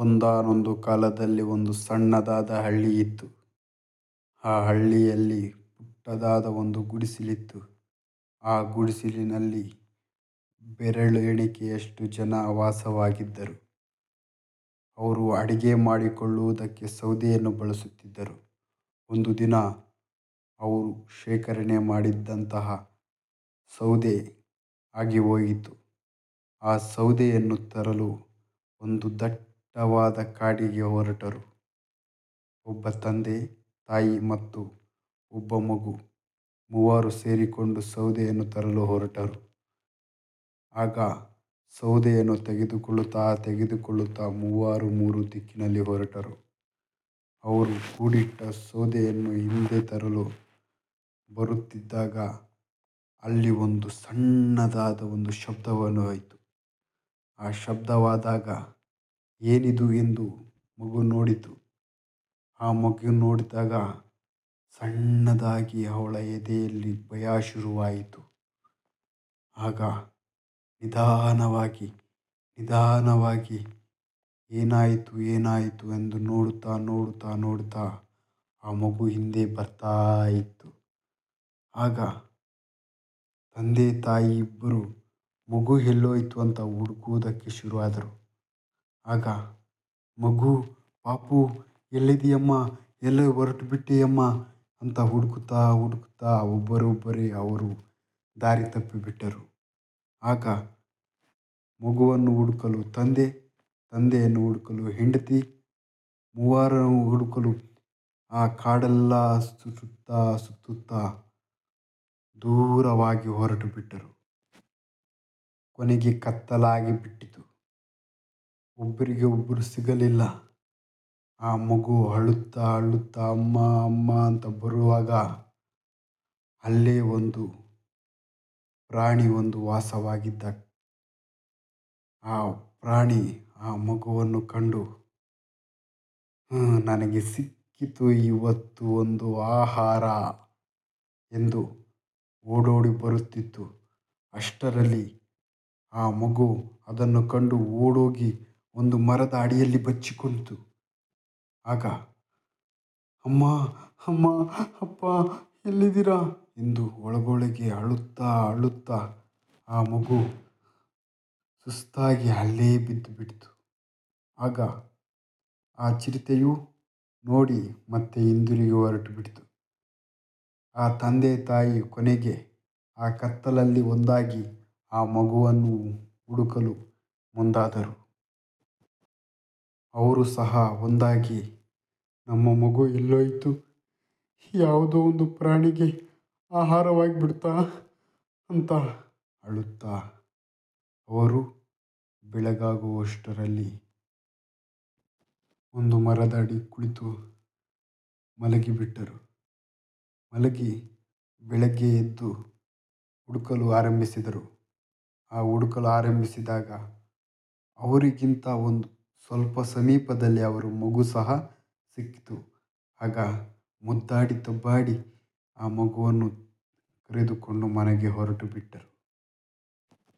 ಒಂದಾನೊಂದು ಕಾಲದಲ್ಲಿ ಒಂದು ಸಣ್ಣದಾದ ಹಳ್ಳಿಯಿತ್ತು. ಆ ಹಳ್ಳಿಯಲ್ಲಿ ಪುಟ್ಟದಾದ ಒಂದು ಗುಡಿಸಲಿತ್ತು. ಆ ಗುಡಿಸಲಿನಲ್ಲಿ ಬೆರಳೆಣಿಕೆಯಷ್ಟು ಜನ ವಾಸವಾಗಿದ್ದರು. ಅವರು ಅಡಿಗೆ ಮಾಡಿಕೊಳ್ಳುವುದಕ್ಕೆ ಸೌದೆಯನ್ನು ಬಳಸುತ್ತಿದ್ದರು. ಒಂದು ದಿನ ಅವರು ಶೇಖರಣೆ ಮಾಡಿದ್ದಂತಹ ಸೌದೆ ಆಗಿ ಆಗಿಹೋಗಿತ್ತು. ಆ ಸೌದೆಯನ್ನು ತರಲು ಒಂದು ದಟ್ಟವಾದ ಕಾಡಿಗೆ ಹೊರಟರು. ಒಬ್ಬ ತಂದೆ, ತಾಯಿ ಮತ್ತು ಒಬ್ಬ ಮಗು ಮೂವರು ಸೇರಿಕೊಂಡು ಸೌದೆಯನ್ನು ತರಲು ಹೊರಟರು. ಆಗ ಸೌದೆಯನ್ನು ತೆಗೆದುಕೊಳ್ಳುತ್ತಾ ತೆಗೆದುಕೊಳ್ಳುತ್ತಾ ಮೂವರು ಮೂರು ದಿಕ್ಕಿನಲ್ಲಿ ಹೊರಟರು. ಅವರು ಕೂಡಿಟ್ಟ ಸೌದೆಯನ್ನು ಹಿಂದೆ ತರಲು ಬರುತ್ತಿದ್ದಾಗ ಅಲ್ಲಿ ಒಂದು ಸಣ್ಣದಾದ ಒಂದು ಶಬ್ದವನ್ನು ಆಯಿತು. ಆ ಶಬ್ದವಾದಾಗ ಏನಿದು ಎಂದು ಮಗು ನೋಡಿತು. ಆ ಮಗು ನೋಡಿದಾಗ ಸಣ್ಣದಾಗಿ ಅವಳ ಎದೆಯಲ್ಲಿ ಭಯ ಶುರುವಾಯಿತು. ಆಗ ನಿಧಾನವಾಗಿ ನಿಧಾನವಾಗಿ ಏನಾಯಿತು ಏನಾಯಿತು ಎಂದು ನೋಡುತ್ತಾ ನೋಡುತ್ತಾ ನೋಡುತ್ತಾ ಆ ಮಗು ಹಿಂದೆ ಬರ್ತಾ ಇತ್ತು. ಆಗ ತಂದೆ, ತಾಯಿ ಇಬ್ಬರು ಮಗು ಎಲ್ಲೋಯಿತು ಅಂತ ಹುಡುಕುವುದಕ್ಕೆ ಶುರುವಾದರು. ಆಗ ಮಗು ಪಾಪು ಎಲ್ಲಿದ್ದೀಯಮ್ಮ ಎಲ್ಲೋ ಹೊರಟುಬಿಟ್ಟೆಯಮ್ಮ ಅಂತ ಹುಡುಕುತ್ತಾ ಹುಡುಕುತ್ತಾ ಒಬ್ಬರೊಬ್ಬರೇ ಅವರು ದಾರಿ ತಪ್ಪಿಬಿಟ್ಟರು. ಆಗ ಮಗುವನ್ನು ಹುಡುಕಲು ತಂದೆ, ತಂದೆಯನ್ನು ಹುಡುಕಲು ಹೆಂಡತಿ ಮೂವರನ್ನು ಹುಡುಕಲು ಆ ಕಾಡೆಲ್ಲ ಸುತ್ತುತ್ತಾ ಸುತ್ತುತ್ತಾ ದೂರವಾಗಿ ಹೊರಟುಬಿಟ್ಟರು. ಕೊನೆಗೆ ಕತ್ತಲಾಗಿಬಿಟ್ಟಿತು. ಒಬ್ಬರಿಗೆ ಒಬ್ಬರು ಸಿಗಲಿಲ್ಲ. ಆ ಮಗು ಅಳುತ್ತಾ ಅಳುತ್ತಾ, ಅಮ್ಮ ಅಮ್ಮ ಅಂತ ಬರುವಾಗ ಅಲ್ಲೇ ಒಂದು ಪ್ರಾಣಿ ಒಂದು ವಾಸವಾಗಿದ್ದ. ಆ ಪ್ರಾಣಿ ಆ ಮಗುವನ್ನು ಕಂಡು ನನಗೆ ಸಿಕ್ಕಿತು ಇವತ್ತು ಒಂದು ಆಹಾರ ಎಂದು ಓಡೋಡಿ ಬರುತ್ತಿತ್ತು. ಅಷ್ಟರಲ್ಲಿ ಆ ಮಗು ಅದನ್ನು ಕಂಡು ಓಡೋಗಿ ಒಂದು ಮರದ ಅಡಿಯಲ್ಲಿ ಬಚ್ಚಿಕೊಂಡಿತು. ಆಗ, ಅಮ್ಮ ಅಮ್ಮ, ಅಪ್ಪ, ಎಲ್ಲಿದ್ದೀರಾ ಎಂದು ಒಳಗೊಳಗೆ ಅಳುತ್ತಾ ಅಳುತ್ತಾ ಆ ಮಗು ಸುಸ್ತಾಗಿ ಅಲ್ಲೇ ಬಿದ್ದು ಬಿಡ್ತು ಆಗ ಆ ಚಿರತೆಯು ನೋಡಿ ಮತ್ತೆ ಹಿಂದಿರುಗಿ ಹೊರಟುಬಿಟ್ಟಿತು. ಆ ತಂದೆ ತಾಯಿ ಕೊನೆಗೆ ಆ ಕತ್ತಲಲ್ಲಿ ಒಂದಾಗಿ ಆ ಮಗುವನ್ನು ಹುಡುಕಲು ಮುಂದಾದರು. ಅವರು ಸಹ ಒಂದಾಗಿ ನಮ್ಮ ಮಗು ಎಲ್ಲೋಯ್ತು ಯಾವುದೋ ಒಂದು ಪ್ರಾಣಿಗೆ ಆಹಾರವಾಗಿಬಿಡ್ತಾ ಅಂತ ಅಳುತ್ತಾ ಅವರು ಬೆಳಗಾಗುವಷ್ಟರಲ್ಲಿ ಒಂದು ಮರದಡಿ ಕುಳಿತು ಮಲಗಿಬಿಟ್ಟರು. ಮಲಗಿ ಬೆಳಗ್ಗೆ ಎದ್ದು ಹುಡುಕಲು ಆರಂಭಿಸಿದರು. ಆ ಹುಡುಕಲು ಆರಂಭಿಸಿದಾಗ ಅವರಿಗಿಂತ ಒಂದು ಸ್ವಲ್ಪ ಸಮೀಪದಲ್ಲಿ ಅವರ ಮಗು ಸಹ ಸಿಕ್ಕಿತು. ಆಗ ಮುದ್ದಾಡಿ ತಬ್ಬಾಡಿ ಆ ಮಗುವನ್ನು ಕರೆದುಕೊಂಡು ಮನೆಗೆ ಹೊರಟುಬಿಟ್ಟರು.